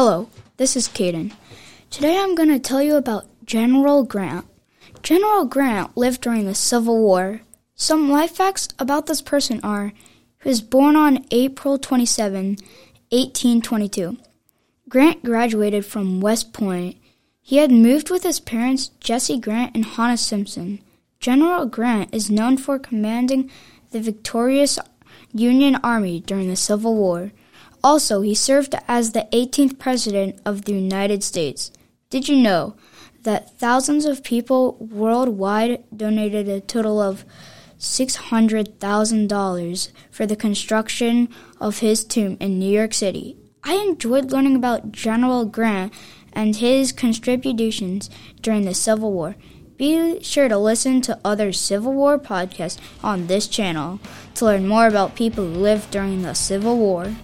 Hello, this is Caden. Today I'm going to tell you about General Grant. General Grant lived during the Civil War. Some life facts about this person are he was born on April 27, 1822. Grant graduated from West Point. He had moved with his parents, Jesse Grant and Hannah Simpson. General Grant is known for commanding the victorious Union Army during the Civil War. Also, he served as the 18th President of the United States. Did you know that thousands of people worldwide donated a total of $600,000 for the construction of his tomb in New York City? I enjoyed learning about General Grant and his contributions during the Civil War. Be sure to listen to other Civil War podcasts on this channel to learn more about people who lived during the Civil War.